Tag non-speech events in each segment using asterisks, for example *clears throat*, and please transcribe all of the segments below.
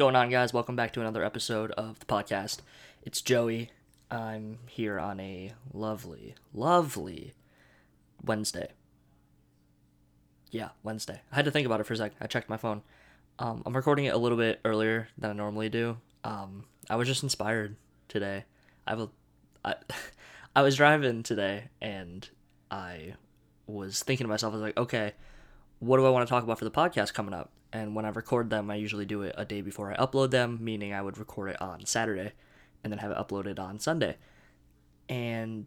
going on, guys? Welcome back to another episode of the podcast. It's Joey. I'm here on a lovely, lovely Wednesday. Yeah, Wednesday. I had to think about it for a sec. I checked my phone. Um, I'm recording it a little bit earlier than I normally do. Um, I was just inspired today. I a, I, *laughs* I was driving today and I was thinking to myself, I was like, okay, what do I want to talk about for the podcast coming up? And when I record them, I usually do it a day before I upload them, meaning I would record it on Saturday and then have it uploaded on Sunday. And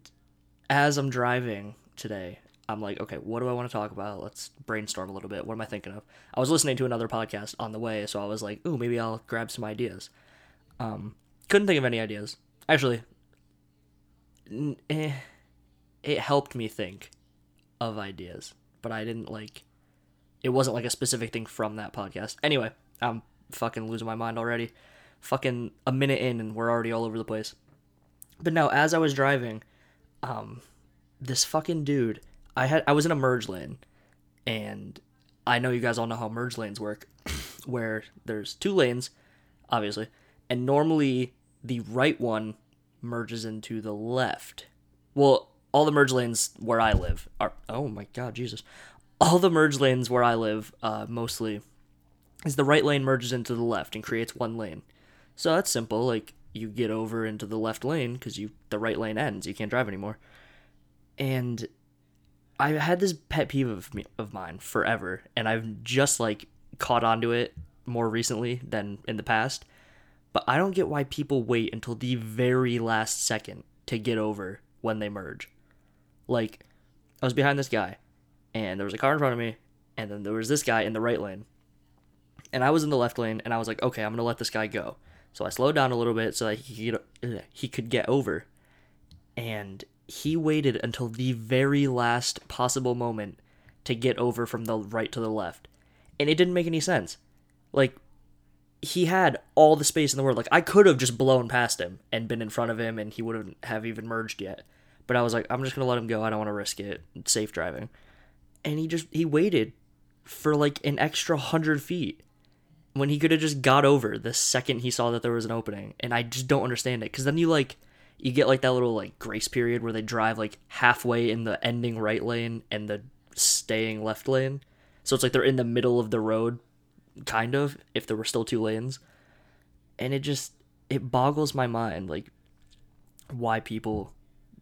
as I'm driving today, I'm like, okay, what do I want to talk about? Let's brainstorm a little bit. What am I thinking of? I was listening to another podcast on the way, so I was like, ooh, maybe I'll grab some ideas. Um, couldn't think of any ideas. Actually, eh, it helped me think of ideas, but I didn't like. It wasn't like a specific thing from that podcast. Anyway, I'm fucking losing my mind already. Fucking a minute in, and we're already all over the place. But no, as I was driving, um, this fucking dude, I had I was in a merge lane, and I know you guys all know how merge lanes work, *coughs* where there's two lanes, obviously, and normally the right one merges into the left. Well, all the merge lanes where I live are oh my god, Jesus. All the merge lanes where I live, uh, mostly, is the right lane merges into the left and creates one lane. So that's simple. Like you get over into the left lane because you the right lane ends. You can't drive anymore. And I had this pet peeve of me, of mine forever, and I've just like caught onto it more recently than in the past. But I don't get why people wait until the very last second to get over when they merge. Like, I was behind this guy, and there was a car in front of me, and then there was this guy in the right lane. And I was in the left lane, and I was like, okay, I'm gonna let this guy go. So I slowed down a little bit so that he could, uh, he could get over. And he waited until the very last possible moment to get over from the right to the left. And it didn't make any sense. Like, he had all the space in the world. Like, I could have just blown past him and been in front of him, and he wouldn't have even merged yet. But I was like, I'm just gonna let him go. I don't want to risk it. safe driving. And he just he waited for like an extra hundred feet when he could have just got over the second he saw that there was an opening. And I just don't understand it because then you like you get like that little like grace period where they drive like halfway in the ending right lane and the staying left lane. So it's like they're in the middle of the road, kind of, if there were still two lanes. And it just it boggles my mind like why people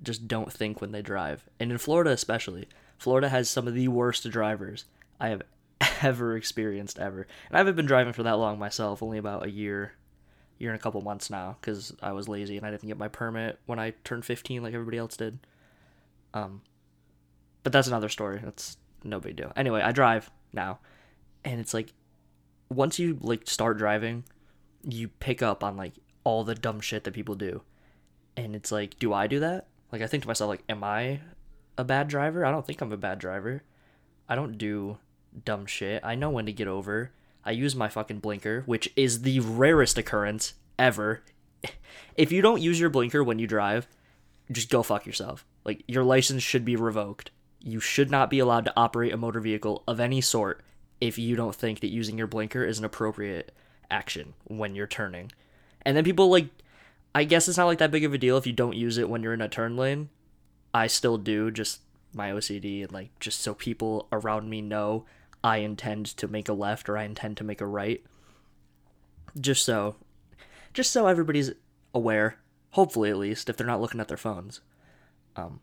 just don't think when they drive. And in Florida especially, Florida has some of the worst drivers I have *laughs* ever experienced ever. And I haven't been driving for that long myself, only about a year, year and a couple months now, because I was lazy and I didn't get my permit when I turned 15 like everybody else did. Um, but that's another story. That's no big deal. Anyway, I drive now, and it's like once you like start driving, you pick up on like all the dumb shit that people do, and it's like, do I do that? Like I think to myself, like, am I a bad driver? I don't think I'm a bad driver. I don't do dumb shit. I know when to get over. I use my fucking blinker, which is the rarest occurrence ever. *laughs* If you don't use your blinker when you drive, just go fuck yourself. Like your license should be revoked. You should not be allowed to operate a motor vehicle of any sort if you don't think that using your blinker is an appropriate action when you're turning. And then people like I guess it's not like that big of a deal if you don't use it when you're in a turn lane. I still do, just my OCD and like just so people around me know I intend to make a left or I intend to make a right. Just so just so everybody's aware, hopefully at least if they're not looking at their phones. Um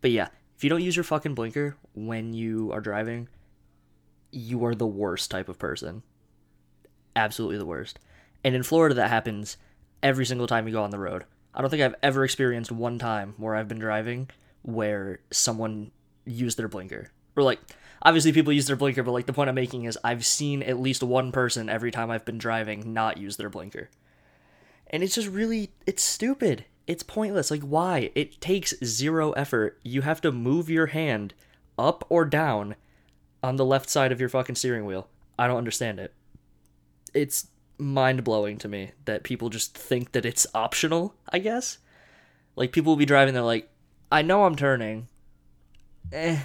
but yeah, if you don't use your fucking blinker when you are driving, you are the worst type of person. Absolutely the worst. And in Florida that happens every single time you go on the road. I don't think I've ever experienced one time where I've been driving where someone used their blinker. Or like obviously people use their blinker, but like the point I'm making is I've seen at least one person every time I've been driving not use their blinker. And it's just really it's stupid. It's pointless. Like why? It takes zero effort. You have to move your hand up or down on the left side of your fucking steering wheel. I don't understand it. It's mind blowing to me that people just think that it's optional, I guess. Like people will be driving, they're like, I know I'm turning. Eh.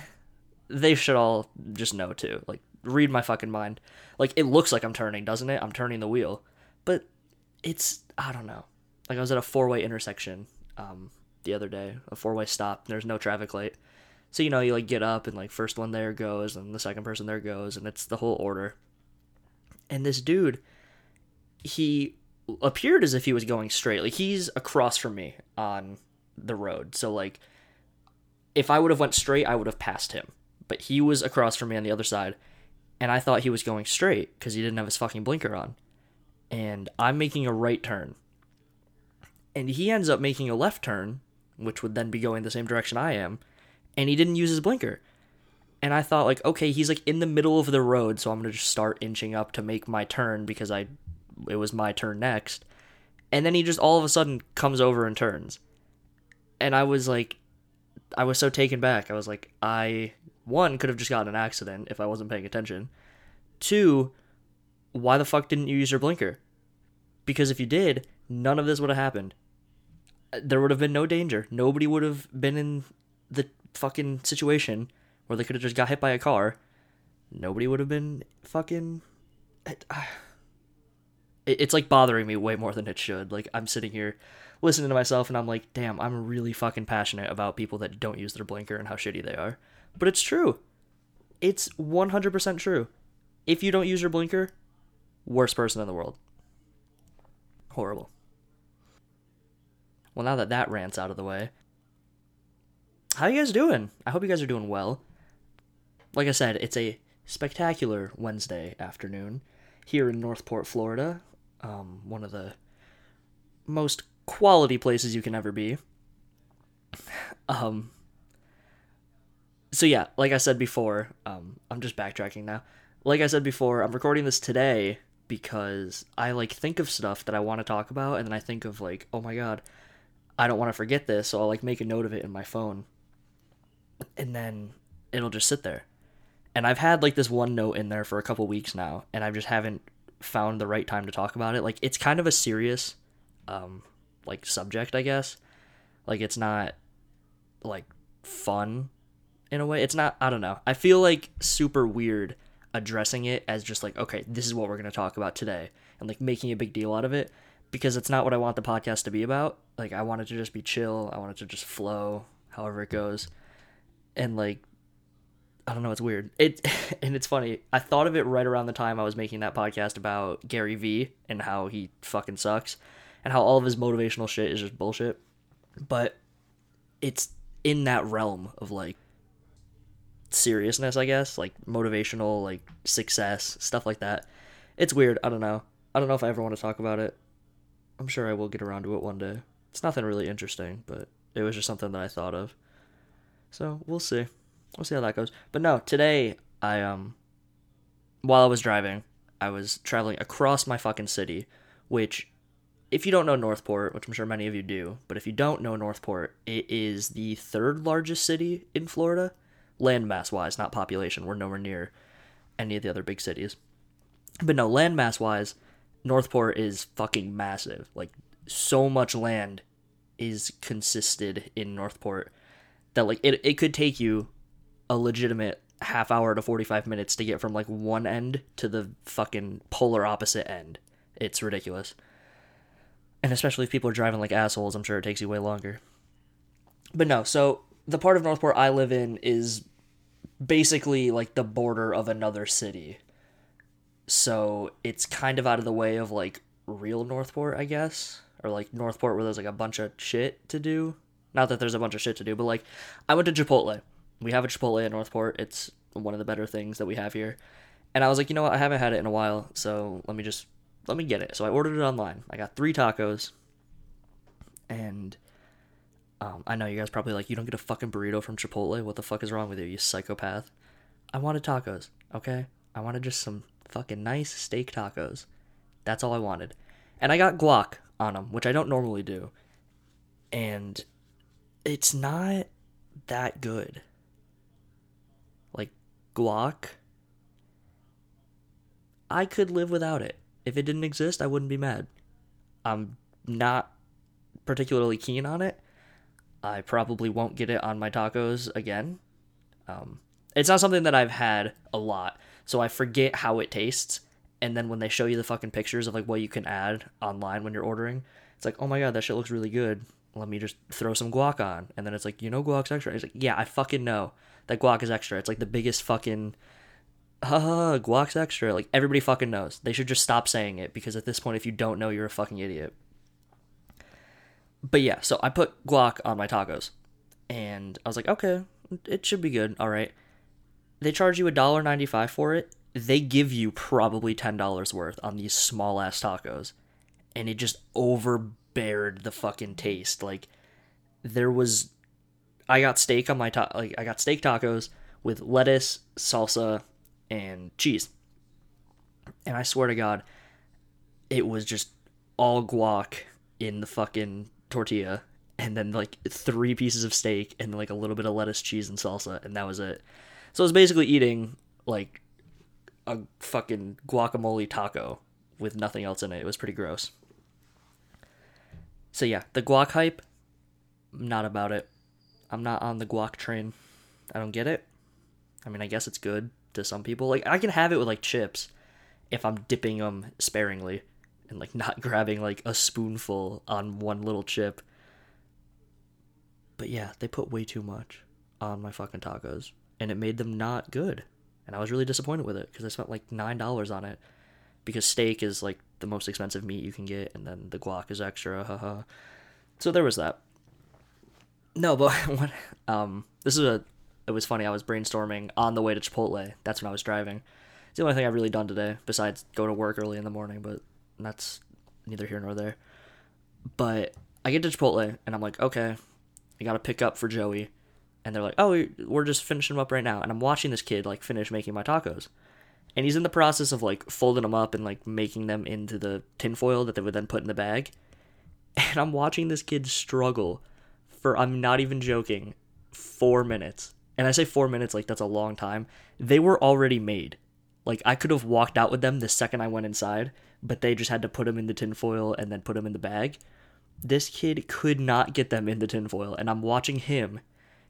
They should all just know too. Like, read my fucking mind. Like, it looks like I'm turning, doesn't it? I'm turning the wheel. But it's I don't know. Like I was at a four way intersection um, the other day, a four way stop. There's no traffic light, so you know you like get up and like first one there goes, and the second person there goes, and it's the whole order. And this dude, he appeared as if he was going straight. Like he's across from me on the road, so like if I would have went straight, I would have passed him. But he was across from me on the other side, and I thought he was going straight because he didn't have his fucking blinker on. And I'm making a right turn. And he ends up making a left turn, which would then be going the same direction I am, and he didn't use his blinker. And I thought like, okay, he's like in the middle of the road, so I'm going to just start inching up to make my turn because I it was my turn next. And then he just all of a sudden comes over and turns. And I was like I was so taken back. I was like, I one could have just gotten an accident if I wasn't paying attention. Two, why the fuck didn't you use your blinker? Because if you did, none of this would have happened. There would have been no danger. Nobody would have been in the fucking situation where they could have just got hit by a car. Nobody would have been fucking. *sighs* It's like bothering me way more than it should. Like, I'm sitting here listening to myself and I'm like, damn, I'm really fucking passionate about people that don't use their blinker and how shitty they are. But it's true. It's 100% true. If you don't use your blinker, worst person in the world. Horrible. Well, now that that rant's out of the way, how you guys doing? I hope you guys are doing well. Like I said, it's a spectacular Wednesday afternoon here in Northport, Florida. Um, one of the most quality places you can ever be. Um, so yeah, like I said before, um, I'm just backtracking now. Like I said before, I'm recording this today because I like think of stuff that I want to talk about, and then I think of like, oh my god, I don't want to forget this, so I'll like make a note of it in my phone, and then it'll just sit there. And I've had like this one note in there for a couple weeks now, and I just haven't found the right time to talk about it. Like it's kind of a serious um, like subject, I guess. Like it's not like fun in a way. It's not I don't know. I feel like super weird addressing it as just like, okay, this is what we're going to talk about today and like making a big deal out of it because it's not what I want the podcast to be about. Like I want it to just be chill. I want it to just flow however it goes. And like I don't know, it's weird. It *laughs* and it's funny. I thought of it right around the time I was making that podcast about Gary Vee and how he fucking sucks and how all of his motivational shit is just bullshit. But it's in that realm of like seriousness, I guess, like motivational, like success, stuff like that. It's weird. I don't know. I don't know if I ever want to talk about it. I'm sure I will get around to it one day. It's nothing really interesting, but it was just something that I thought of. So we'll see. We'll see how that goes. But no, today I um while I was driving, I was traveling across my fucking city, which if you don't know Northport, which I'm sure many of you do, but if you don't know Northport, it is the third largest city in Florida, landmass wise, not population. We're nowhere near any of the other big cities. But no, landmass wise, Northport is fucking massive. Like, so much land is consisted in Northport that, like, it, it could take you a legitimate half hour to 45 minutes to get from, like, one end to the fucking polar opposite end. It's ridiculous. And especially if people are driving like assholes, I'm sure it takes you way longer. But no, so the part of Northport I live in is basically like the border of another city. So it's kind of out of the way of like real Northport, I guess. Or like Northport where there's like a bunch of shit to do. Not that there's a bunch of shit to do, but like I went to Chipotle. We have a Chipotle in Northport. It's one of the better things that we have here. And I was like, you know what, I haven't had it in a while, so let me just let me get it. So I ordered it online. I got three tacos, and um, I know you guys probably like, you don't get a fucking burrito from Chipotle. What the fuck is wrong with you, you psychopath? I wanted tacos, okay? I wanted just some fucking nice steak tacos. That's all I wanted. And I got guac on them, which I don't normally do. And it's not that good. Guac, I could live without it. If it didn't exist, I wouldn't be mad. I'm not particularly keen on it. I probably won't get it on my tacos again. Um, it's not something that I've had a lot, so I forget how it tastes. and then when they show you the fucking pictures of like what you can add online when you're ordering, it's like, oh my god, that shit looks really good. Let me just throw some guac on, and then it's like, you know, guac's extra. It's like, yeah, I fucking know that guac is extra. It's like the biggest fucking, haha, guac's extra. Like everybody fucking knows. They should just stop saying it because at this point, if you don't know, you're a fucking idiot. But yeah, so I put guac on my tacos, and I was like, okay, it should be good. All right. They charge you a dollar ninety five for it they give you probably $10 worth on these small ass tacos and it just overbeared the fucking taste like there was i got steak on my ta- like i got steak tacos with lettuce salsa and cheese and i swear to god it was just all guac in the fucking tortilla and then like three pieces of steak and like a little bit of lettuce cheese and salsa and that was it so i was basically eating like a fucking guacamole taco with nothing else in it. It was pretty gross. So yeah, the guac hype, not about it. I'm not on the guac train. I don't get it. I mean, I guess it's good to some people. Like I can have it with like chips if I'm dipping them sparingly and like *laughs* not grabbing like a spoonful on one little chip. But yeah, they put way too much on my fucking tacos and it made them not good and I was really disappointed with it because I spent like nine dollars on it because steak is like the most expensive meat you can get, and then the guac is extra. Haha. so there was that. No, but *laughs* what? Um, this is a. It was funny. I was brainstorming on the way to Chipotle. That's when I was driving. It's the only thing I've really done today besides go to work early in the morning, but that's neither here nor there. But I get to Chipotle and I'm like, okay, I gotta pick up for Joey and they're like, "Oh, we're just finishing them up right now." And I'm watching this kid like finish making my tacos, and he's in the process of like folding them up and like making them into the tinfoil that they would then put in the bag. *laughs* And I'm watching this kid struggle for I'm not even joking, four minutes. And I say four minutes like that's a long time. They were already made. Like I could have walked out with them the second I went inside, but they just had to put them in the tinfoil and then put them in the bag. This kid could not get them in the tinfoil, and I'm watching him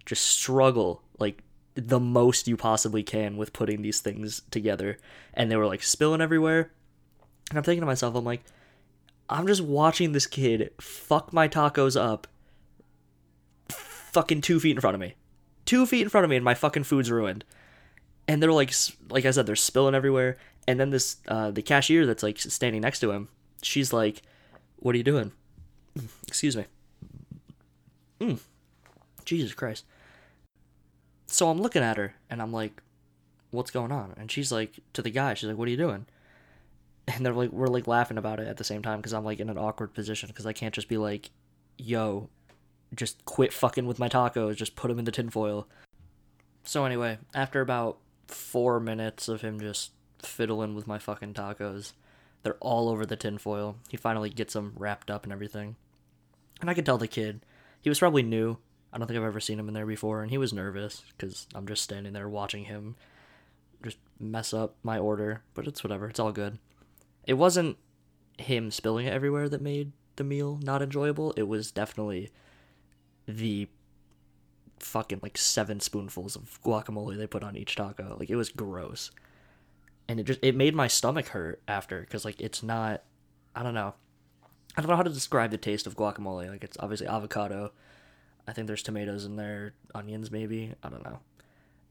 just struggle like the most you possibly can with putting these things together. And they were like spilling everywhere. And I'm thinking to myself, I'm like, I'm just watching this kid fuck my tacos up fucking two feet in front of me. Two feet in front of me, and my fucking food's ruined. And they're like, like I said, they're spilling everywhere. And then this, uh, the cashier that's like standing next to him, she's like, "What are you doing?" *clears throat* Excuse me. Mm. Jesus Christ. So I'm looking at her and I'm like, what's going on? And she's like, to the guy, she's like, what are you doing? *laughs* And they're like, we're like laughing about it at the same time because I'm like in an awkward position because I can't just be like, yo, just quit fucking with my tacos, just put them in the tinfoil. So anyway, after about four minutes of him just fiddling with my fucking tacos, they're all over the tinfoil. He finally gets them wrapped up and everything. And I could tell the kid, he was probably new, I don't think I've ever seen him in there before, and he was nervous because I'm just standing there watching him just mess up my order, but it's whatever. It's all good. It wasn't him spilling it everywhere that made the meal not enjoyable. It was definitely the fucking like seven spoonfuls of guacamole they put on each taco. Like it was gross. And it just it made my stomach hurt after cuz like it's not I don't know. I don't know how to describe the taste of guacamole. Like it's obviously avocado I think there's tomatoes in there, onions maybe. I don't know.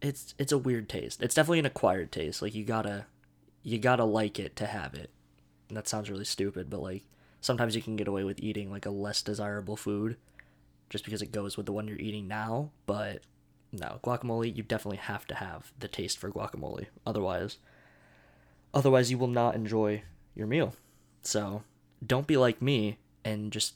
It's it's a weird taste. It's definitely an acquired taste. Like you gotta you gotta like it to have it. And that sounds really stupid, but like sometimes you can get away with eating like a less desirable food just because it goes with the one you're eating now. But no, guacamole you definitely have to have the taste for guacamole. Otherwise otherwise you will not enjoy your meal. So don't be like me and just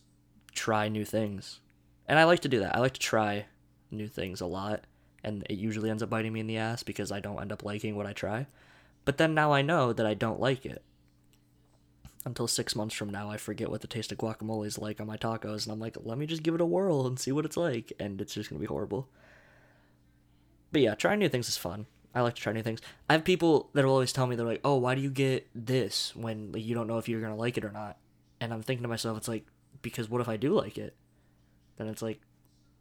try new things and I like to do that. I like to try new things a lot, and it usually ends up biting me in the ass because I don't end up liking what I try. But then now I know that I don't like it. Until six months from now, I forget what the taste of guacamole is like on my tacos, and I'm like, let me just give it a whirl and see what it's like, and it's just gonna be horrible. But yeah, trying new things is fun. I like to try new things. I have people that will always tell me they're like, "Oh, why do you get this when like, you don't know if you're gonna like it or not?" And I'm thinking to myself, it's like because what if I do like it? then it's like,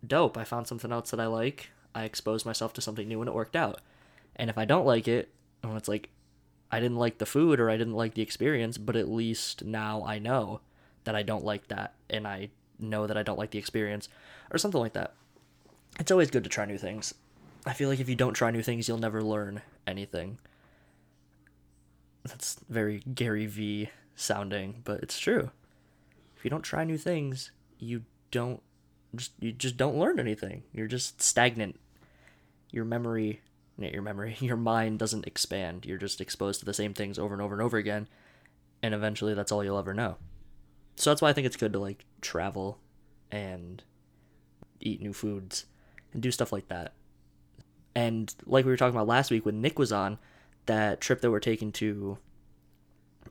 dope, I found something else that I like. I exposed myself to something new and it worked out. And if I don't like it, and it's like, I didn't like the food or I didn't like the experience, but at least now I know that I don't like that and I know that I don't like the experience or something like that. It's always good to try new things. I feel like if you don't try new things, you'll never learn anything. That's very Gary Vee sounding, but it's true. If you don't try new things, you don't just you just don't learn anything. You're just stagnant. Your memory, your memory, *laughs* your mind doesn't expand. You're just exposed to the same things over and over and over again, and eventually that's all you'll ever know. So that's why I think it's good to like travel and eat new foods and do stuff like that. And like we were talking about last week when Nick was on, that trip that we're taking to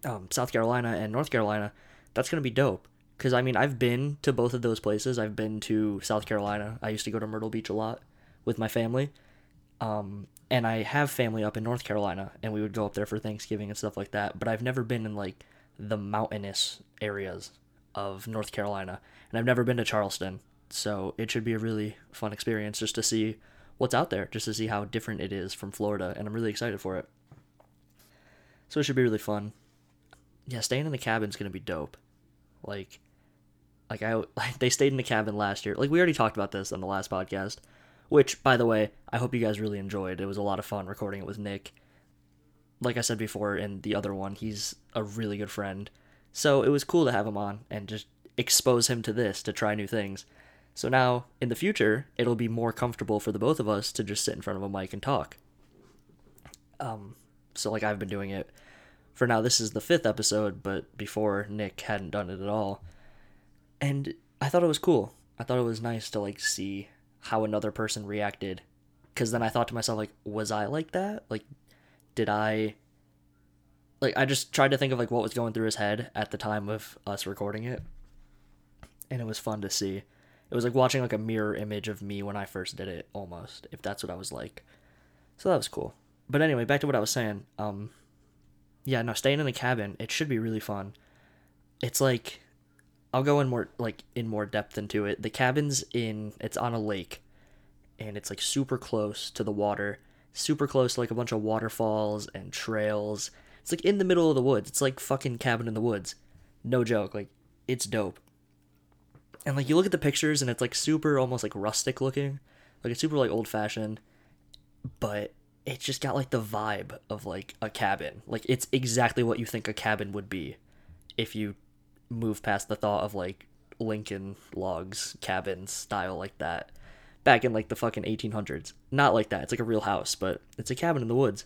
um, South Carolina and North Carolina, that's going to be dope. Because, I mean, I've been to both of those places. I've been to South Carolina. I used to go to Myrtle Beach a lot with my family. Um, and I have family up in North Carolina, and we would go up there for Thanksgiving and stuff like that. But I've never been in, like, the mountainous areas of North Carolina. And I've never been to Charleston. So it should be a really fun experience just to see what's out there, just to see how different it is from Florida. And I'm really excited for it. So it should be really fun. Yeah, staying in the cabin is gonna be dope. Like, like I like *laughs* they stayed in the cabin last year. Like we already talked about this on the last podcast, which by the way, I hope you guys really enjoyed. It was a lot of fun recording it with Nick. Like I said before in the other one, he's a really good friend. So it was cool to have him on and just expose him to this to try new things. So now in the future, it'll be more comfortable for the both of us to just sit in front of a mic and talk. Um, so like I've been doing it for now. This is the fifth episode, but before Nick hadn't done it at all, and I thought it was cool. I thought it was nice to like see how another person reacted, because then I thought to myself like, was I like that? Like, did I? Like I just tried to think of like what was going through his head at the time of us recording it, and it was fun to see. It was like watching like a mirror image of me when I first did it, almost, if that's what I was like. So that was cool but anyway, back to what I was saying. Um, yeah, no, staying in the cabin, it should be really fun. It's like, I'll go in more like in more depth into it. The cabin's in, it's on a lake, and it's like super close to the water, super close to like a bunch of waterfalls and trails. It's like in the middle of the woods. It's like fucking cabin in the woods. No joke. Like, it's dope. And like you look at the pictures, and it's like super almost like rustic looking, like it's super like old fashioned, but it just got like the vibe of like a cabin. Like it's exactly what you think a cabin would be if you move past the thought of like Lincoln logs cabin style like that back in like the fucking 1800s. Not like that. It's like a real house, but it's a cabin in the woods.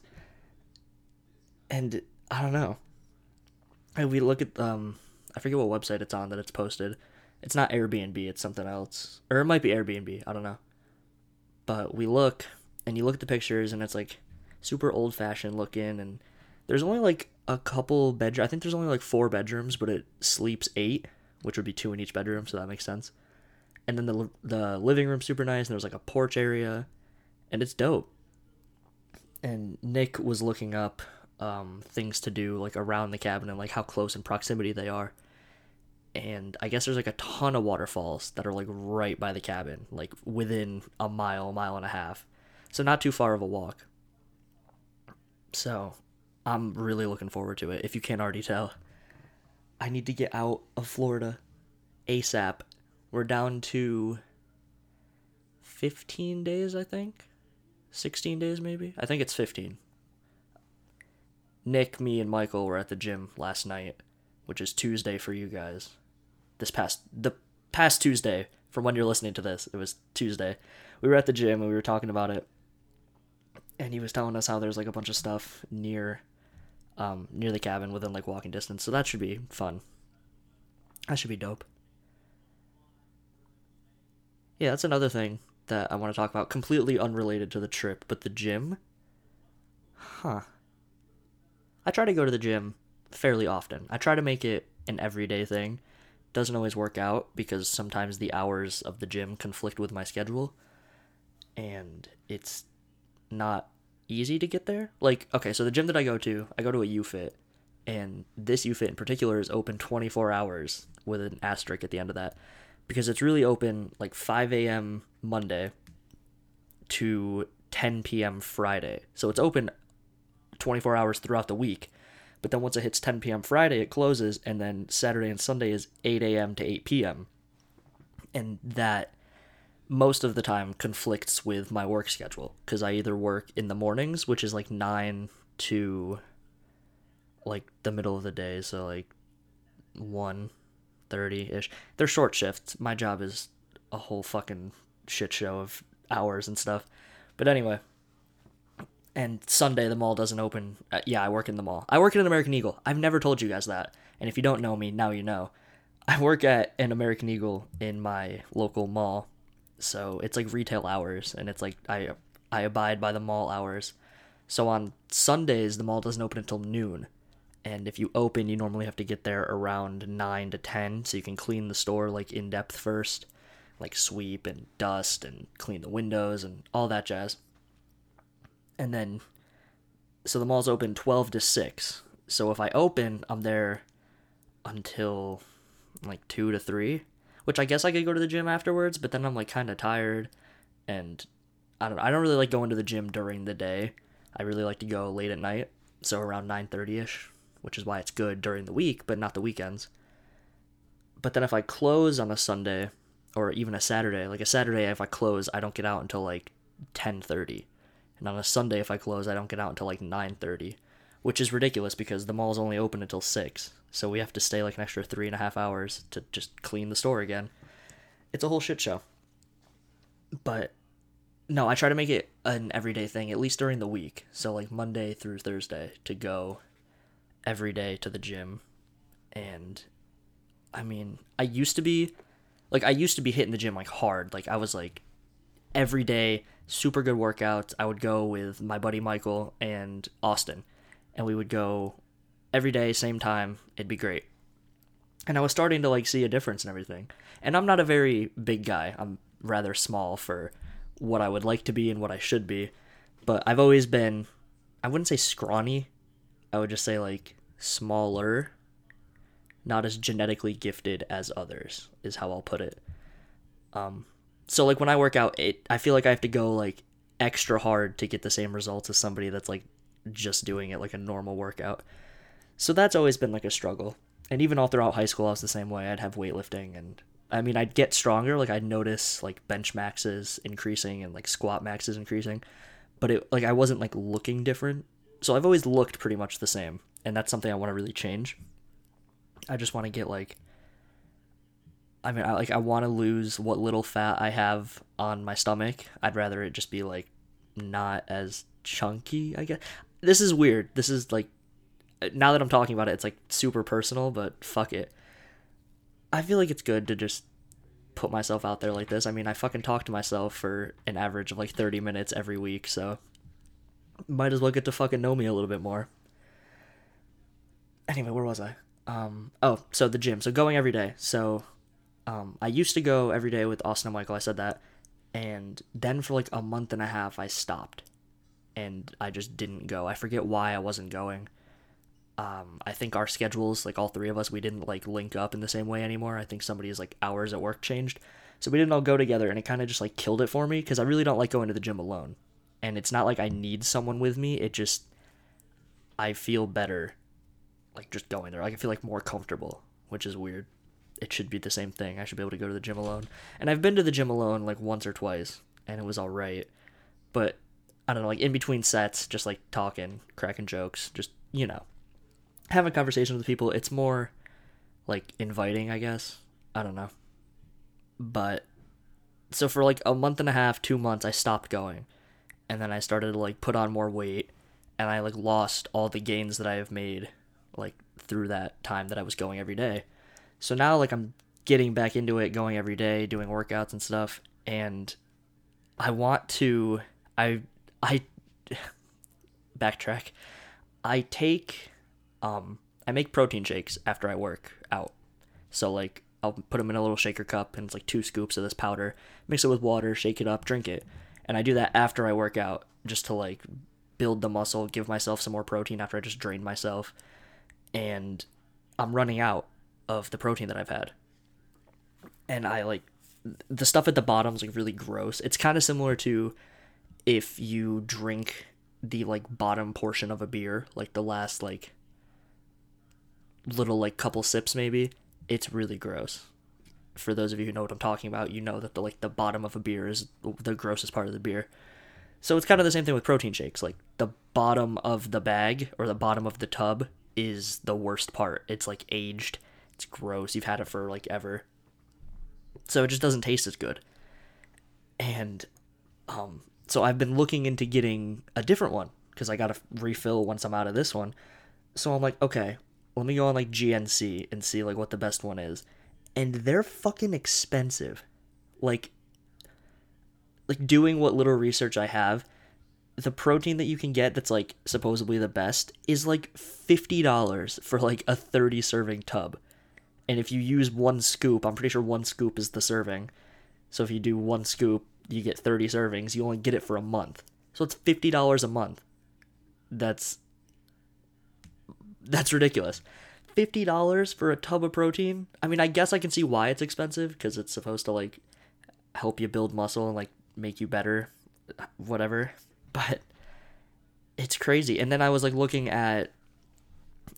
And I don't know. And we look at um I forget what website it's on that it's posted. It's not Airbnb, it's something else. Or it might be Airbnb, I don't know. But we look and you look at the pictures and it's like super old fashioned looking and there's only like a couple bedroom. I think there's only like four bedrooms, but it sleeps eight, which would be two in each bedroom, so that makes sense. And then the the living room super nice, and there's like a porch area, and it's dope. And Nick was looking up um, things to do like around the cabin and like how close in proximity they are. And I guess there's like a ton of waterfalls that are like right by the cabin, like within a mile, mile and a half. So not too far of a walk. So I'm really looking forward to it, if you can't already tell. I need to get out of Florida ASAP. We're down to 15 days, I think. 16 days, maybe? I think it's 15. Nick, me, and Michael were at the gym last night, which is Tuesday for you guys. This past, the past Tuesday, from when you're listening to this, it was Tuesday. We were at the gym and we were talking about it and he was telling us how there's like a bunch of stuff near um near the cabin within like walking distance. So that should be fun. That should be dope. Yeah that's another thing that i want to talk about. Completely unrelated to the trip but the gym? Huh. I try to go to the gym fairly often. I try to make it an everyday thing. Doesn't always work out because sometimes the hours of the gym conflict with my schedule. And it's not easy to get there. Like, okay, so the gym that I go to, I go to a Youfit, and this Youfit in particular is open 24 hours with an asterisk at the end of that because it's really open like 5 a.m. Monday to 10 p.m. Friday. So it's open 24 hours throughout the week. But then once it hits 10 p.m. Friday, it closes, and then Saturday and Sunday is 8 a.m. to 8 p.m. And that most of the time conflicts with my work schedule because I either work in the mornings, which is like 9 to like the middle of the day, so like 1 30 ish. They're short shifts. My job is a whole fucking shit show of hours and stuff. But anyway, and Sunday the mall doesn't open. Uh, yeah, I work in the mall. I work at an American Eagle. I've never told you guys that. And if you don't know me, now you know. I work at an American Eagle in my local mall. So it's like retail hours and it's like I I abide by the mall hours. So on Sundays the mall doesn't open until noon. And if you open, you normally have to get there around 9 to 10 so you can clean the store like in depth first, like sweep and dust and clean the windows and all that jazz and then so the mall's open 12 to 6 so if i open i'm there until like 2 to 3 which i guess i could go to the gym afterwards but then i'm like kind of tired and i don't i don't really like going to the gym during the day. I really like to go late at night so around 9.30ish which is why it's good during the week but not the weekends. But then if i close on a sunday or even a saturday like a saturday if i close i don't get out until like 10.30 and on a Sunday, if I close, I don't get out until like 9:30, which is ridiculous because the mall's only open until six. So we have to stay like an extra three and a half hours to just clean the store again. It's a whole shit show. But no, I try to make it an everyday thing, at least during the week. So like Monday through Thursday to go every day to the gym. And I mean, I used to be like I used to be hitting the gym like hard. Like I was like every day super good workouts. I would go with my buddy Michael and Austin, and we would go every day, same time. It'd be great. And I was starting to like see a difference and everything. And I'm not a very big guy. I'm rather small for what I would like to be and what I should be. But I've always been I wouldn't say scrawny. I would just say like smaller. Not as genetically gifted as others is how I'll put it. Um so like when I work out, it I feel like I have to go like extra hard to get the same results as somebody that's like just doing it like a normal workout. So that's always been like a struggle. And even all throughout high school I was the same way. I'd have weightlifting and I mean I'd get stronger, like I'd notice like bench maxes increasing and like squat maxes increasing. But it like I wasn't like looking different. So I've always looked pretty much the same. And that's something I want to really change. I just want to get like I mean, I, like I want to lose what little fat I have on my stomach. I'd rather it just be like not as chunky. I guess this is weird. This is like now that I'm talking about it, it's like super personal, but fuck it. I feel like it's good to just put myself out there like this. I mean, I fucking talk to myself for an average of like 30 minutes every week, so might as well get to fucking know me a little bit more. Anyway, where was I? Um, oh, so the gym. So going every day. So um, I used to go every day with Austin and Michael. I said that, and then for like a month and a half, I stopped, and I just didn't go. I forget why I wasn't going. Um, I think our schedules, like all three of us, we didn't like link up in the same way anymore. I think somebody's like hours at work changed, so we didn't all go together, and it kind of just like killed it for me because I really don't like going to the gym alone. And it's not like I need someone with me. It just I feel better, like just going there. Like I feel like more comfortable, which is weird it should be the same thing. I should be able to go to the gym alone. And I've been to the gym alone like once or twice, and it was all right. But I don't know, like in between sets, just like talking, cracking jokes, just you know, having conversations with people. It's more like inviting, I guess. I don't know. But so for like a month and a half, two months, I stopped going, and then I started to like put on more weight, and I like lost all the gains that I have made like through that time that I was going every day so now like I'm getting back into it, going every day, doing workouts and stuff, and I want to I I *sighs* backtrack. I take um I make protein shakes after I work out. So like I'll put them in a little shaker cup and it's like two scoops of this powder, mix it with water, shake it up, drink it. And I do that after I work out just to like build the muscle, give myself some more protein after I just drain myself. And I'm running out of the protein that I've had. And I like the stuff at the bottom is like really gross. It's kind of similar to if you drink the like bottom portion of a beer, like the last like little like couple sips maybe, it's really gross. For those of you who know what I'm talking about, you know that the like the bottom of a beer is the grossest part of the beer. So it's kind of the same thing with protein shakes. Like the bottom of the bag or the bottom of the tub is the worst part. It's like aged. It's gross. You've had it for like ever. So it just doesn't taste as good. And um so I've been looking into getting a different one because I got to refill once I'm out of this one. So I'm like, okay, let me go on like GNC and see like what the best one is. And they're fucking expensive. Like like doing what little research I have, the protein that you can get that's like supposedly the best is like $50 for like a 30 serving tub. And if you use one scoop, I'm pretty sure one scoop is the serving. So if you do one scoop, you get 30 servings. You only get it for a month. So it's $50 a month. That's that's ridiculous. $50 for a tub of protein? I mean, I guess I can see why it's expensive because it's supposed to like help you build muscle and like make you better whatever. But it's crazy. And then I was like looking at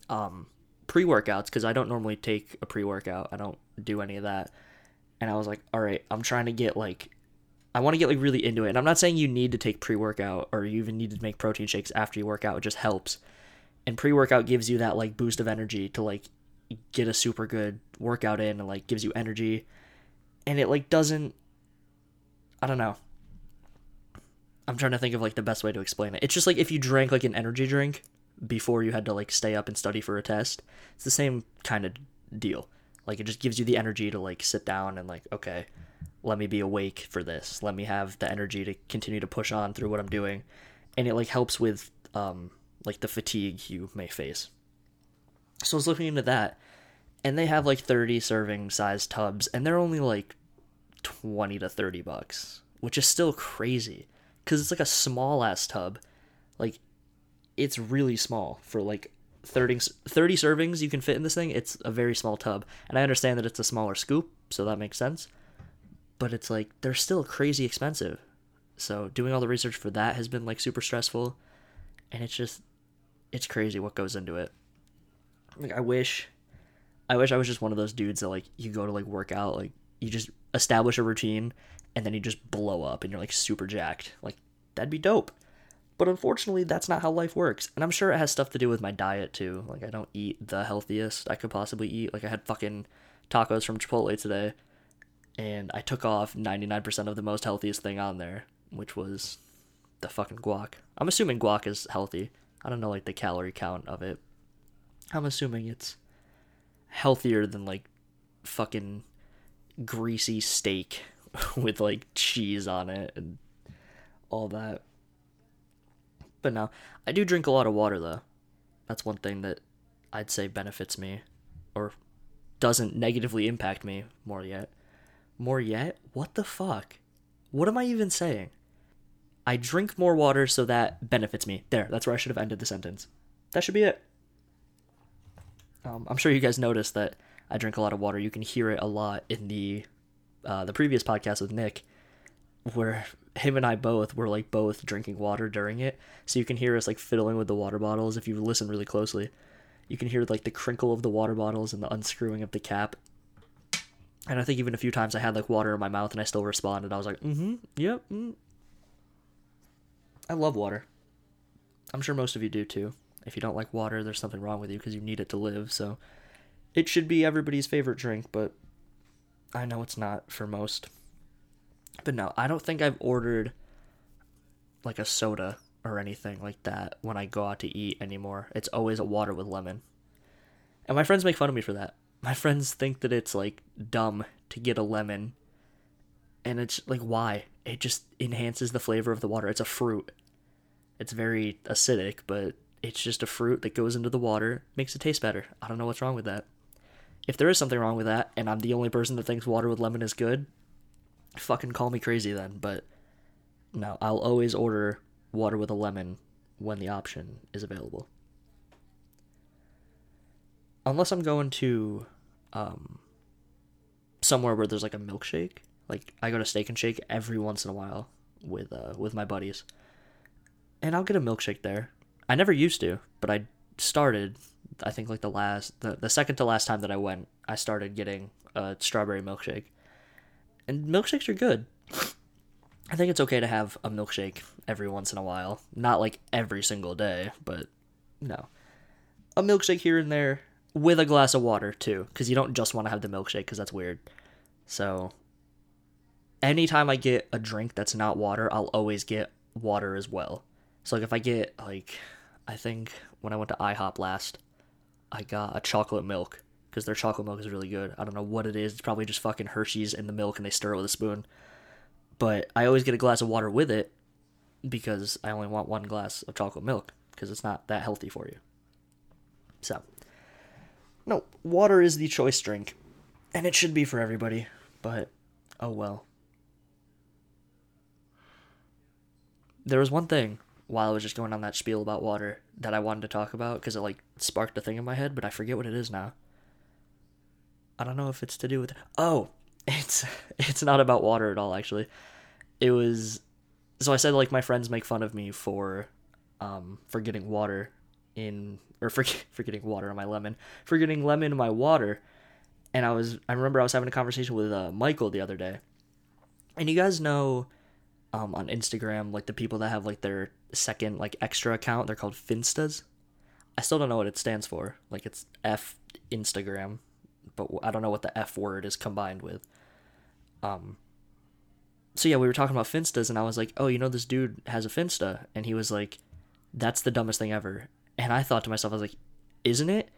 um pre-workouts because I don't normally take a pre-workout. I don't do any of that. And I was like, all right, I'm trying to get like I want to get like really into it. And I'm not saying you need to take pre-workout or you even need to make protein shakes after you work out. It just helps. And pre-workout gives you that like boost of energy to like get a super good workout in and like gives you energy. And it like doesn't I don't know. I'm trying to think of like the best way to explain it. It's just like if you drank like an energy drink before you had to like stay up and study for a test. It's the same kind of deal. Like it just gives you the energy to like sit down and like okay, let me be awake for this. Let me have the energy to continue to push on through what I'm doing. And it like helps with um like the fatigue you may face. So I was looking into that and they have like 30 serving size tubs and they're only like 20 to 30 bucks, which is still crazy cuz it's like a small ass tub. Like it's really small for like 30, 30 servings you can fit in this thing. It's a very small tub. And I understand that it's a smaller scoop, so that makes sense. But it's like they're still crazy expensive. So doing all the research for that has been like super stressful and it's just it's crazy what goes into it. Like I wish I wish I was just one of those dudes that like you go to like work out, like you just establish a routine and then you just blow up and you're like super jacked. Like that'd be dope. But unfortunately, that's not how life works. And I'm sure it has stuff to do with my diet too. Like I don't eat the healthiest I could possibly eat. Like I had fucking tacos from Chipotle today and I took off 99% of the most healthiest thing on there, which was the fucking guac. I'm assuming guac is healthy. I don't know like the calorie count of it. I'm assuming it's healthier than like fucking greasy steak *laughs* with like cheese on it and all that. But no, I do drink a lot of water though. That's one thing that I'd say benefits me or doesn't negatively impact me more yet. More yet? What the fuck? What am I even saying? I drink more water so that benefits me. There, that's where I should have ended the sentence. That should be it. Um, I'm sure you guys noticed that I drink a lot of water. You can hear it a lot in the uh, the previous podcast with Nick, where him and I both were like both drinking water during it. So you can hear us like fiddling with the water bottles if you listen really closely. You can hear like the crinkle of the water bottles and the unscrewing of the cap. And I think even a few times I had like water in my mouth and I still responded. I was like, mm-hmm, yep. Mm. I love water. I'm sure most of you do too. If you don't like water, there's something wrong with you because you need it to live. So it should be everybody's favorite drink, but I know it's not for most. But no, I don't think I've ordered like a soda or anything like that when I go out to eat anymore. It's always a water with lemon. And my friends make fun of me for that. My friends think that it's like dumb to get a lemon. And it's like why? It just enhances the flavor of the water. It's a fruit. It's very acidic, but it's just a fruit that goes into the water, makes it taste better. I don't know what's wrong with that. If there is something wrong with that and I'm the only person that thinks water with lemon is good, fucking call me crazy then, but no, I'll always order water with a lemon when the option is available. Unless I'm going to um, somewhere where there's like a milkshake. Like I go to Steak and Shake every once in a while with uh, with my buddies. and I'll get a milkshake there. I never used to, but I started. I think like the last, the, the second to last time that I went, I started getting a strawberry milkshake, and milkshakes are good. I think it's okay to have a milkshake every once in a while, not like every single day, but no, a milkshake here and there with a glass of water too, because you don't just want to have the milkshake because that's weird. So, anytime I get a drink that's not water, I'll always get water as well. So like if I get like I think when I went to IHOP last, I got a chocolate milk because their chocolate milk is really good. I don't know what it is. It's probably just fucking Hershey's in the milk and they stir it with a spoon. But I always get a glass of water with it because I only want one glass of chocolate milk because it's not that healthy for you. So, no, water is the choice drink and it should be for everybody, but oh well. There was one thing while I was just going on that spiel about water that I wanted to talk about because it like sparked a thing in my head, but I forget what it is now. I don't know if it's to do with oh, *laughs* it's it's not about water at all actually. It was so I said like my friends make fun of me for um for getting water in or for *laughs* for getting water on my lemon for getting lemon in my water, and I was I remember I was having a conversation with uh, Michael the other day, and you guys know um, on Instagram, like the people that have like their second like extra account, they're called Finstas. I still don't know what it stands for. Like it's F Instagram, but I don't know what the F word is combined with. Um. So yeah, we were talking about Finstas, and I was like, "Oh, you know, this dude has a Finsta," and he was like, "That's the dumbest thing ever." And I thought to myself, I was like, "Isn't it?"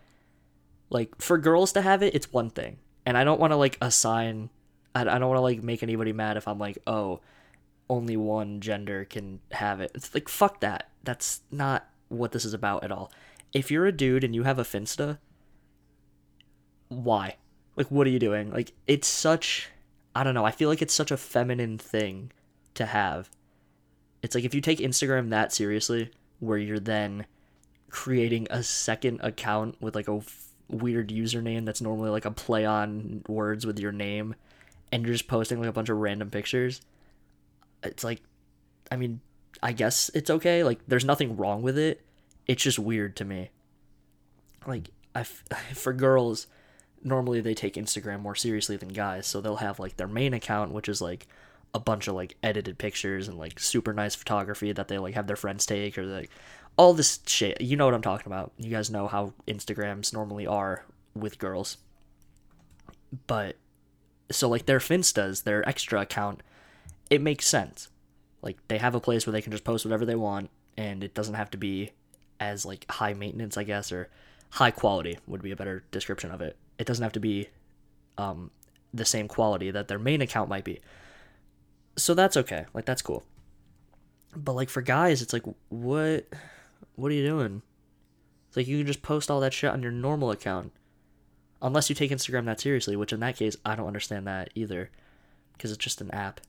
Like for girls to have it, it's one thing, and I don't want to like assign. I, I don't want to like make anybody mad if I'm like, "Oh." Only one gender can have it. It's like fuck that. That's not what this is about at all. If you're a dude and you have a Finsta, why? Like what are you doing? Like it's such I don't know, I feel like it's such a feminine thing to have. It's like if you take Instagram that seriously where you're then creating a second account with like a f- weird username that's normally like a play on words with your name and you're just posting like a bunch of random pictures it's like I mean, I guess it's okay. Like there's nothing wrong with it. It's just weird to me. Like I *laughs* for girls, normally they take Instagram more seriously than guys, so they'll have like their main account which is like a bunch of like edited pictures and like super nice photography that they like have their friends take or like all this shit. You know what I'm talking about. You guys know how Instagrams normally are with girls. But so like their Finstas, their extra account it makes sense. Like they have a place where they can just post whatever they want, and it doesn't have to be as like high maintenance, I guess, or high quality would be a better description of it. It doesn't have to be um, the same quality that their main account might be. So that's okay. Like that's cool. But like for guys, it's like what what are you doing? It's like you can just post all that shit on your normal account. Unless you take Instagram that seriously, which in that case I don't understand that either because it's just an app.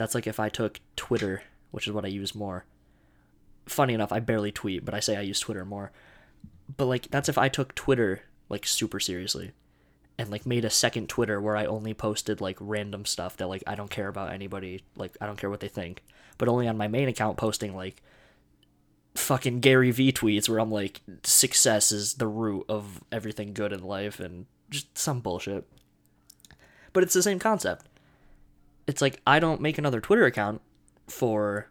That's like if I took Twitter, which is what I use more. Funny enough, I barely tweet, but I say I use Twitter more. But like that's if I took Twitter like super seriously and like made a second Twitter where I only posted like random stuff that like I don't care about anybody, like I don't care what they think, but only on my main account posting like fucking Gary Vee tweets where I'm like success is the root of everything good in life and just some bullshit. But it's the same concept it's like I don't make another Twitter account for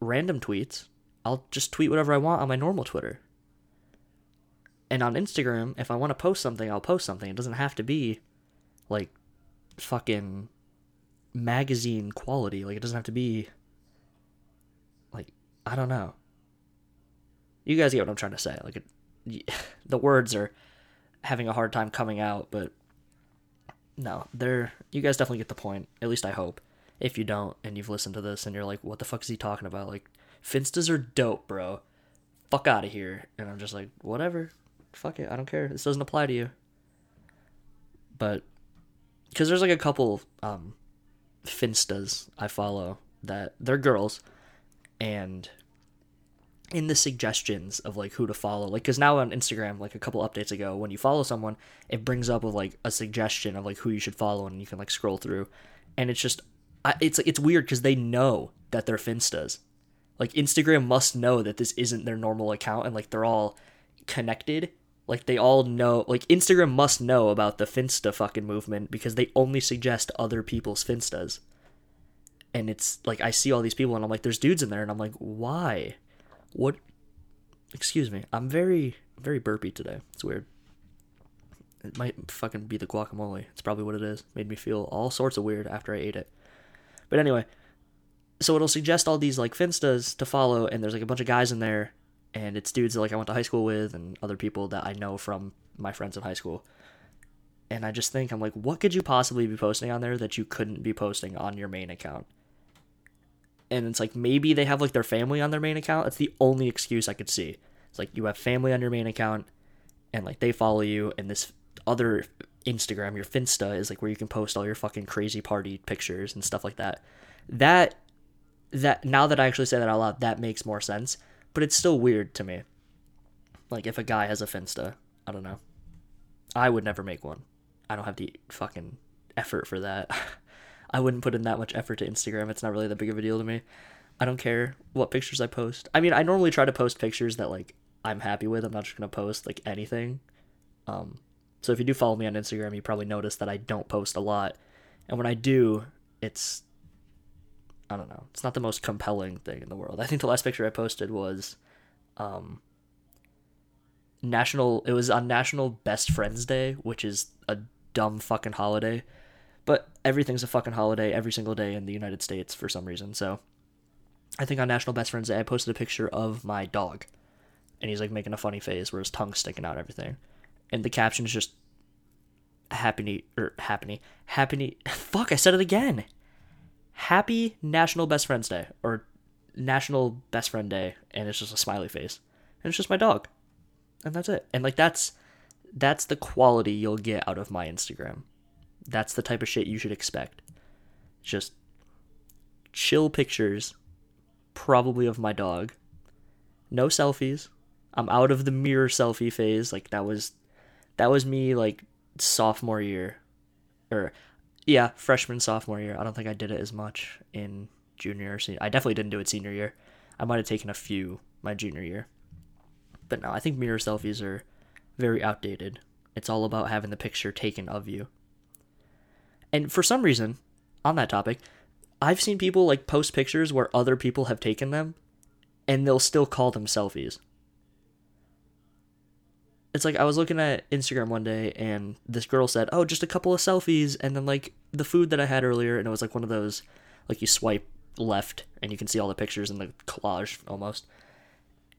random tweets. I'll just tweet whatever I want on my normal Twitter. And on Instagram, if I want to post something, I'll post something. It doesn't have to be like fucking magazine quality. Like it doesn't have to be like I don't know. You guys get what I'm trying to say. Like it, *laughs* the words are having a hard time coming out, but no, they're you guys definitely get the point. At least I hope. If you don't and you've listened to this and you're like, what the fuck is he talking about? Like, Finstas are dope, bro. Fuck out of here. And I'm just like, whatever. Fuck it. I don't care. This doesn't apply to you. But because there's like a couple um Finstas I follow that they're girls and in the suggestions of like who to follow like because now on instagram like a couple updates ago when you follow someone it brings up with like a suggestion of like who you should follow and you can like scroll through and it's just it's it's weird because they know that they're finstas Like Instagram must know that this isn't their normal account and like they're all connected. Like they all know like Instagram must know about the Finsta fucking movement because they only suggest other people's Finstas. And it's like I see all these people and I'm like, there's dudes in there and I'm like, why? What excuse me. I'm very very burpy today. It's weird. It might fucking be the guacamole. It's probably what it is. Made me feel all sorts of weird after I ate it. But anyway, so it'll suggest all these like finstas to follow, and there's like a bunch of guys in there, and it's dudes that like I went to high school with, and other people that I know from my friends in high school. And I just think I'm like, what could you possibly be posting on there that you couldn't be posting on your main account? And it's like maybe they have like their family on their main account. It's the only excuse I could see. It's like you have family on your main account, and like they follow you, and this other Instagram, your Finsta, is like where you can post all your fucking crazy party pictures and stuff like that. That that now that I actually say that out loud, that makes more sense. But it's still weird to me. Like if a guy has a Finsta, I don't know. I would never make one. I don't have the fucking effort for that. *laughs* I wouldn't put in that much effort to Instagram. It's not really that big of a deal to me. I don't care what pictures I post. I mean, I normally try to post pictures that like I'm happy with. I'm not just gonna post like anything. Um, so if you do follow me on Instagram, you probably notice that I don't post a lot, and when I do, it's I don't know. It's not the most compelling thing in the world. I think the last picture I posted was um national it was on National Best Friends Day, which is a dumb fucking holiday. But everything's a fucking holiday every single day in the United States for some reason. So I think on National Best Friends Day I posted a picture of my dog. And he's like making a funny face where his tongue's sticking out everything. And the caption is just happy or happy happy *laughs* fuck I said it again happy National Best Friends Day or National Best Friend Day, and it's just a smiley face, and it's just my dog, and that's it. And like that's that's the quality you'll get out of my Instagram. That's the type of shit you should expect. Just chill pictures, probably of my dog. No selfies. I'm out of the mirror selfie phase. Like that was that was me like sophomore year. Or yeah, freshman sophomore year. I don't think I did it as much in junior or senior. I definitely didn't do it senior year. I might have taken a few my junior year. But no, I think mirror selfies are very outdated. It's all about having the picture taken of you. And for some reason, on that topic, I've seen people like post pictures where other people have taken them and they'll still call them selfies it's like I was looking at Instagram one day and this girl said, "Oh, just a couple of selfies," and then like the food that I had earlier, and it was like one of those, like you swipe left and you can see all the pictures in the collage almost,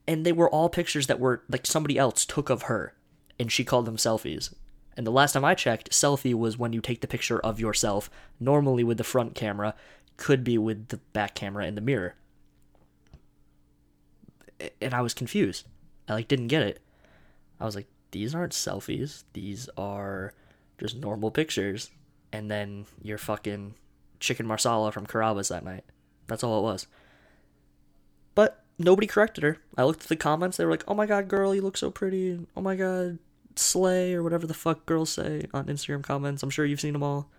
and they were all pictures that were like somebody else took of her, and she called them selfies. And the last time I checked, selfie was when you take the picture of yourself, normally with the front camera, could be with the back camera in the mirror. And I was confused. I like didn't get it. I was like, these aren't selfies. These are just normal pictures. And then you're fucking chicken marsala from Carrabba's that night. That's all it was. But nobody corrected her. I looked at the comments. They were like, oh my god, girl, you look so pretty. Oh my god, slay, or whatever the fuck girls say on Instagram comments. I'm sure you've seen them all.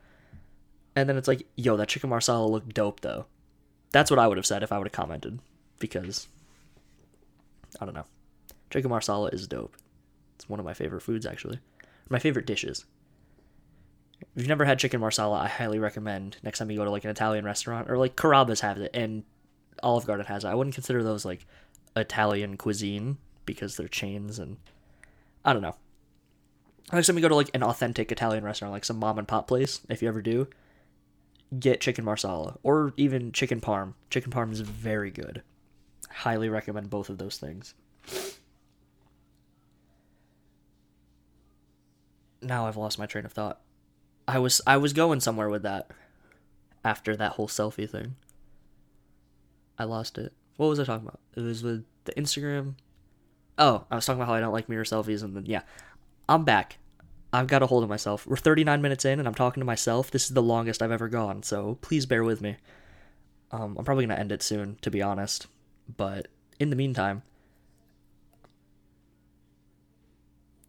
And then it's like, yo, that chicken marsala looked dope, though. That's what I would have said if I would have commented. Because, I don't know. Chicken marsala is dope. It's one of my favorite foods, actually. My favorite dishes. If you've never had chicken marsala, I highly recommend next time you go to like an Italian restaurant or like Carrabba's has it and Olive Garden has it. I wouldn't consider those like Italian cuisine because they're chains and I don't know. Next time you go to like an authentic Italian restaurant, like some mom and pop place, if you ever do, get chicken marsala or even chicken parm. Chicken parm is very good. Highly recommend both of those things. now I've lost my train of thought. I was I was going somewhere with that after that whole selfie thing. I lost it. What was I talking about? It was with the Instagram. Oh, I was talking about how I don't like mirror selfies, and then yeah, I'm back. I've got a hold of myself. We're 39 minutes in, and I'm talking to myself. This is the longest I've ever gone, so please bear with me. Um, I'm probably gonna end it soon, to be honest. But in the meantime,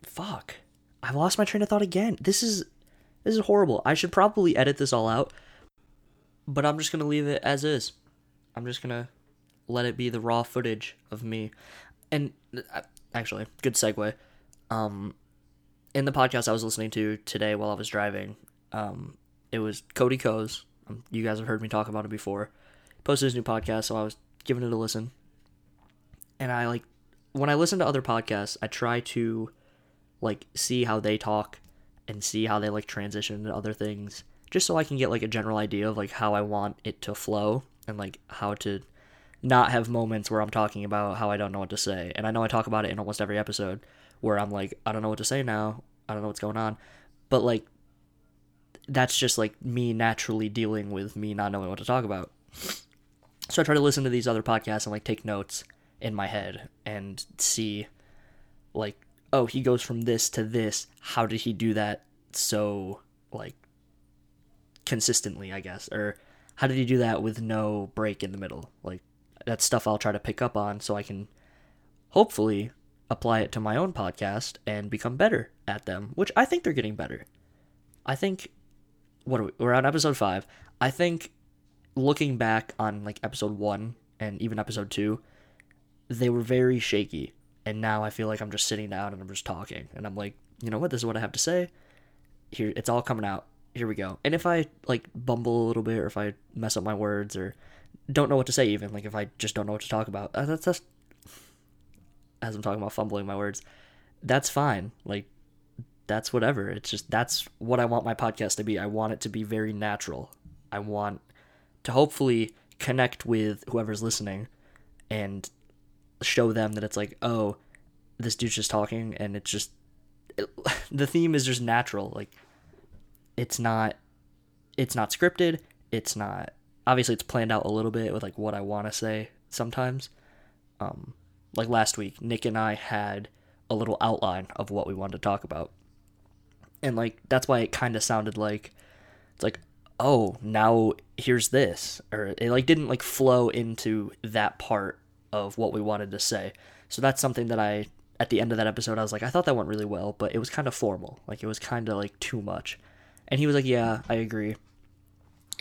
fuck. I've lost my train of thought again. This is this is horrible. I should probably edit this all out, but I'm just gonna leave it as is. I'm just gonna let it be the raw footage of me. And uh, actually, good segue. Um, in the podcast I was listening to today while I was driving, um, it was Cody Ko's. Um, you guys have heard me talk about it before. He posted his new podcast, so I was giving it a listen. And I like when I listen to other podcasts, I try to like see how they talk and see how they like transition to other things just so I can get like a general idea of like how I want it to flow and like how to not have moments where I'm talking about how I don't know what to say. And I know I talk about it in almost every episode where I'm like, I don't know what to say now. I don't know what's going on. But like that's just like me naturally dealing with me not knowing what to talk about. So I try to listen to these other podcasts and like take notes in my head and see like oh, he goes from this to this. How did he do that so like consistently, I guess? Or how did he do that with no break in the middle? Like that's stuff I'll try to pick up on so I can hopefully apply it to my own podcast and become better at them, which I think they're getting better. I think what are we, we're on episode 5. I think looking back on like episode 1 and even episode 2, they were very shaky. And now I feel like I'm just sitting down and I'm just talking and I'm like, you know what, this is what I have to say. Here it's all coming out. Here we go. And if I like bumble a little bit or if I mess up my words or don't know what to say even like if I just don't know what to talk about, uh, that's, that's as I'm talking about fumbling my words, that's fine. Like that's whatever. It's just that's what I want my podcast to be. I want it to be very natural. I want to hopefully connect with whoever's listening and show them that it's like, oh, this dude's just talking and it's just it, *laughs* the theme is just natural. Like it's not it's not scripted. It's not obviously it's planned out a little bit with like what I want to say sometimes. Um like last week, Nick and I had a little outline of what we wanted to talk about. And like that's why it kind of sounded like it's like oh, now here's this or it like didn't like flow into that part of what we wanted to say. So that's something that I at the end of that episode I was like I thought that went really well, but it was kind of formal. Like it was kind of like too much. And he was like, "Yeah, I agree."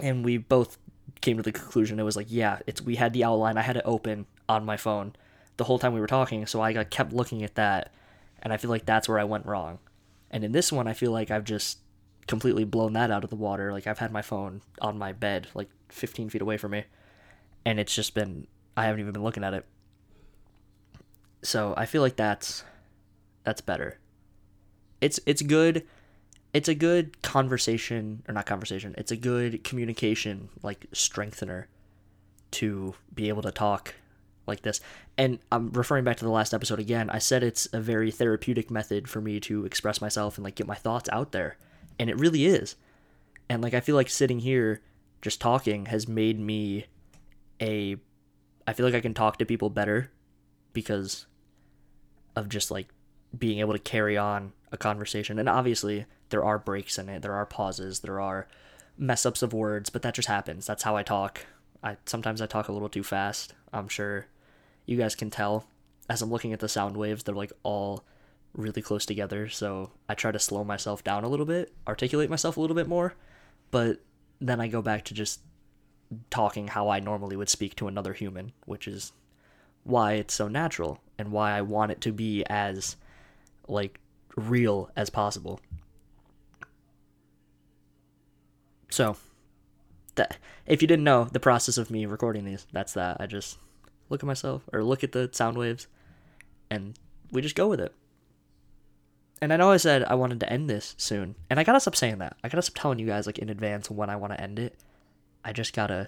And we both came to the conclusion it was like, "Yeah, it's we had the outline. I had it open on my phone the whole time we were talking, so I got kept looking at that, and I feel like that's where I went wrong. And in this one, I feel like I've just completely blown that out of the water. Like I've had my phone on my bed, like 15 feet away from me, and it's just been I haven't even been looking at it. So I feel like that's that's better. It's it's good. It's a good conversation or not conversation. It's a good communication like strengthener to be able to talk like this. And I'm referring back to the last episode again. I said it's a very therapeutic method for me to express myself and like get my thoughts out there. And it really is. And like I feel like sitting here just talking has made me a I feel like I can talk to people better because of just like being able to carry on a conversation. And obviously there are breaks in it. There are pauses, there are mess ups of words, but that just happens. That's how I talk. I sometimes I talk a little too fast. I'm sure you guys can tell as I'm looking at the sound waves, they're like all really close together. So I try to slow myself down a little bit, articulate myself a little bit more, but then I go back to just talking how I normally would speak to another human, which is why it's so natural and why I want it to be as like real as possible. So, that if you didn't know the process of me recording these, that's that. I just look at myself or look at the sound waves and we just go with it. And I know I said I wanted to end this soon, and I gotta stop saying that. I gotta stop telling you guys like in advance when I want to end it. I just gotta,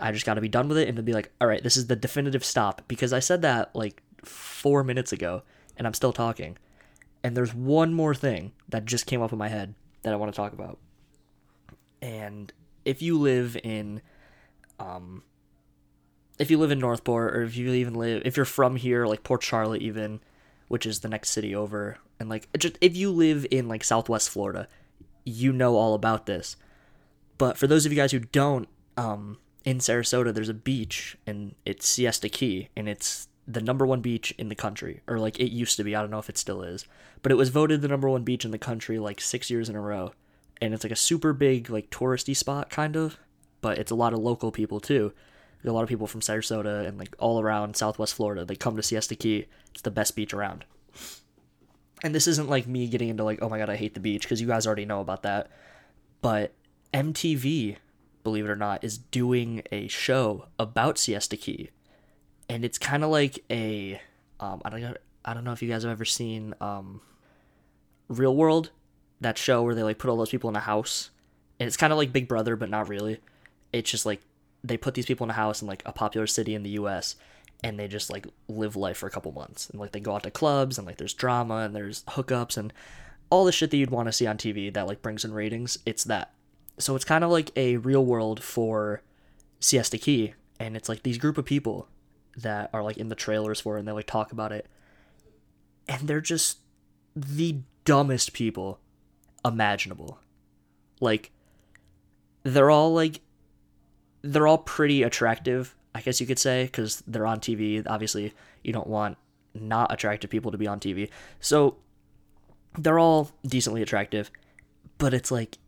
I just gotta be done with it and to be like, all right, this is the definitive stop because I said that like four minutes ago, and I'm still talking. And there's one more thing that just came up in my head that I want to talk about. And if you live in, um, if you live in North Port or if you even live if you're from here like Port Charlotte even which is the next city over and like just if you live in like southwest Florida you know all about this. But for those of you guys who don't um in Sarasota there's a beach and it's Siesta Key and it's the number one beach in the country or like it used to be I don't know if it still is but it was voted the number one beach in the country like 6 years in a row and it's like a super big like touristy spot kind of but it's a lot of local people too a lot of people from Sarasota and like all around Southwest Florida. They come to Siesta Key. It's the best beach around. And this isn't like me getting into like, oh my god, I hate the beach because you guys already know about that. But MTV, believe it or not, is doing a show about Siesta Key, and it's kind of like a, um, I don't know, I don't know if you guys have ever seen um, Real World, that show where they like put all those people in a house, and it's kind of like Big Brother, but not really. It's just like they put these people in a house in like a popular city in the U.S. and they just like live life for a couple months, and like they go out to clubs and like there's drama and there's hookups and all the shit that you'd want to see on TV that like brings in ratings. It's that. So it's kind of like a real world for Siesta Key, and it's like these group of people that are like in the trailers for it, and they like talk about it, and they're just the dumbest people imaginable. Like they're all like they're all pretty attractive, I guess you could say, because they're on TV. Obviously, you don't want not attractive people to be on TV. So they're all decently attractive, but it's like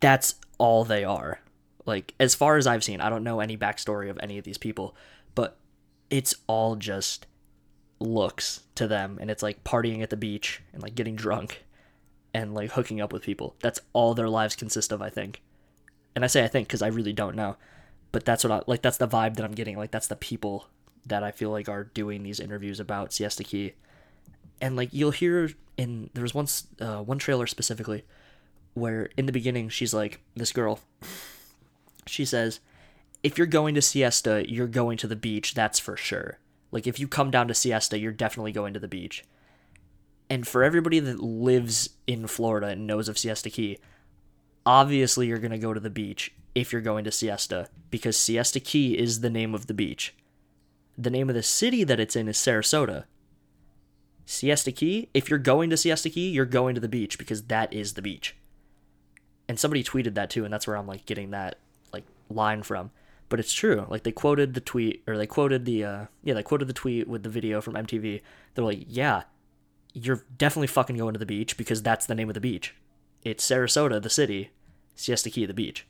that's all they are. Like as far as I've seen, I don't know any backstory of any of these people, but it's all just looks to them and it's like partying at the beach and like getting drunk and like hooking up with people. That's all their lives consist of, I think. And I say I think because I really don't know, but that's what I like. That's the vibe that I'm getting. Like that's the people that I feel like are doing these interviews about Siesta Key, and like you'll hear in there was once uh, one trailer specifically where in the beginning she's like this girl. She says, "If you're going to Siesta, you're going to the beach. That's for sure. Like if you come down to Siesta, you're definitely going to the beach." And for everybody that lives in Florida and knows of Siesta Key, obviously you're going to go to the beach if you're going to Siesta because Siesta Key is the name of the beach. The name of the city that it's in is Sarasota. Siesta Key, if you're going to Siesta Key, you're going to the beach because that is the beach. And somebody tweeted that too, and that's where I'm like getting that like line from. But it's true. Like they quoted the tweet or they quoted the uh yeah, they quoted the tweet with the video from MTV. They're like, "Yeah, you're definitely fucking going to the beach because that's the name of the beach. It's Sarasota, the city, Siesta Key, the beach.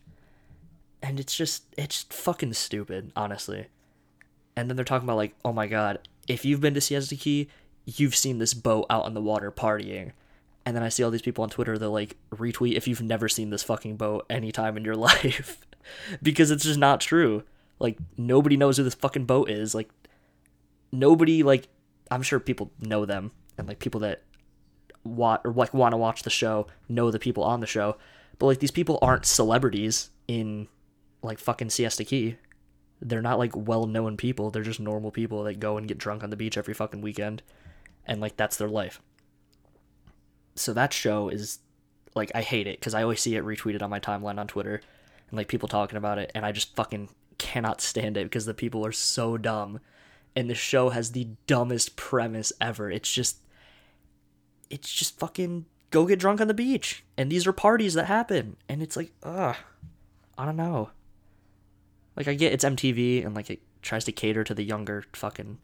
And it's just, it's fucking stupid, honestly. And then they're talking about, like, oh my god, if you've been to Siesta Key, you've seen this boat out on the water partying. And then I see all these people on Twitter, they're like, retweet if you've never seen this fucking boat anytime in your *laughs* life. because it's just not true. Like, nobody knows who this fucking boat is. Like, nobody, like, I'm sure people know them and like people that want or like want to watch the show know the people on the show, but like these people aren't celebrities in like fucking Siesta Key. They're not like well-known people. They're just normal people that go and get drunk on the beach every fucking weekend, and like that's their life. So that show is like I hate it because I always see it retweeted on my timeline on Twitter, and like people talking about it, and I just fucking cannot stand it because the people are so dumb and the show has the dumbest premise ever. It's just it's just fucking go get drunk on the beach. And these are parties that happen. And it's like, ugh. I don't know. Like I get it's MTV and like it tries to cater to the younger fucking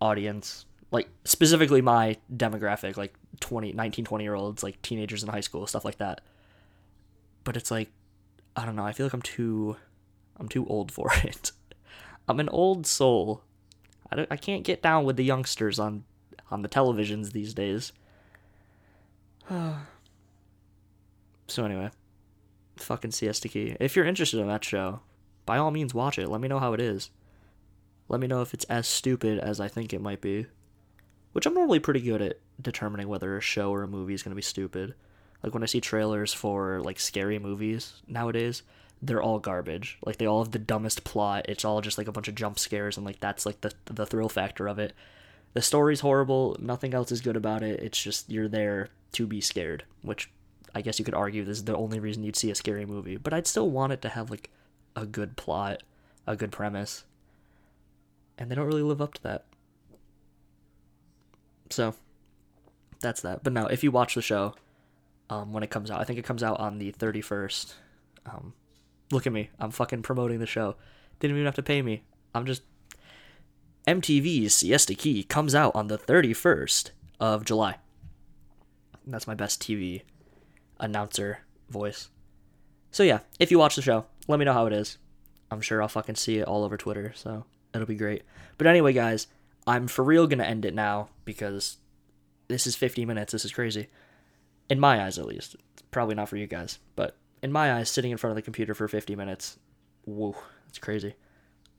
audience. Like specifically my demographic, like 20 19 20 year olds, like teenagers in high school, stuff like that. But it's like I don't know, I feel like I'm too I'm too old for *laughs* it. I'm an old soul. I don't, I can't get down with the youngsters on on the televisions these days. *sighs* so anyway, fucking Siesta Key. If you're interested in that show, by all means watch it. Let me know how it is. Let me know if it's as stupid as I think it might be. Which I'm normally pretty good at determining whether a show or a movie is going to be stupid. Like when I see trailers for like scary movies nowadays, they're all garbage. Like they all have the dumbest plot. It's all just like a bunch of jump scares and like that's like the the thrill factor of it. The story's horrible, nothing else is good about it. It's just you're there to be scared, which I guess you could argue this is the only reason you'd see a scary movie, but I'd still want it to have like a good plot, a good premise. And they don't really live up to that. So, that's that. But no, if you watch the show um, when it comes out, I think it comes out on the 31st. Um, look at me. I'm fucking promoting the show. Didn't even have to pay me. I'm just. MTV's Siesta Key comes out on the 31st of July. That's my best TV announcer voice. So yeah, if you watch the show, let me know how it is. I'm sure I'll fucking see it all over Twitter, so it'll be great. But anyway, guys, I'm for real gonna end it now because this is 50 minutes. This is crazy. In my eyes, at least. Probably not for you guys, but in my eyes, sitting in front of the computer for 50 minutes, whoa, that's crazy.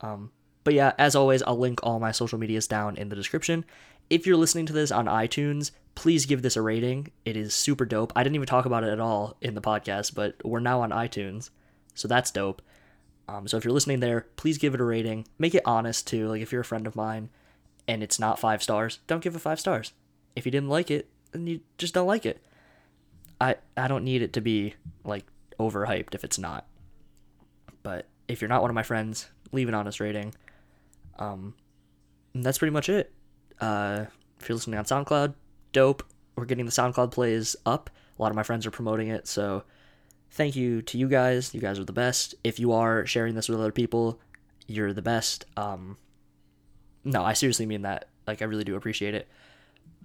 Um, but yeah, as always, I'll link all my social medias down in the description. If you're listening to this on iTunes, please give this a rating. It is super dope. I didn't even talk about it at all in the podcast, but we're now on iTunes, so that's dope. Um, so if you're listening there, please give it a rating. Make it honest too. Like if you're a friend of mine and it's not five stars, don't give it five stars. If you didn't like it, then you just don't like it. I I don't need it to be like overhyped if it's not. But if you're not one of my friends, leave an honest rating. Um, that's pretty much it. Uh, if you're listening on SoundCloud, dope. We're getting the SoundCloud plays up. A lot of my friends are promoting it, so thank you to you guys. You guys are the best. If you are sharing this with other people, you're the best. Um, no, I seriously mean that. Like, I really do appreciate it.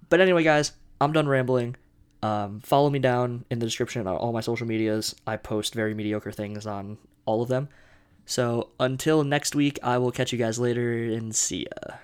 But anyway, guys, I'm done rambling. Um, follow me down in the description on all my social medias. I post very mediocre things on all of them. So until next week, I will catch you guys later and see ya.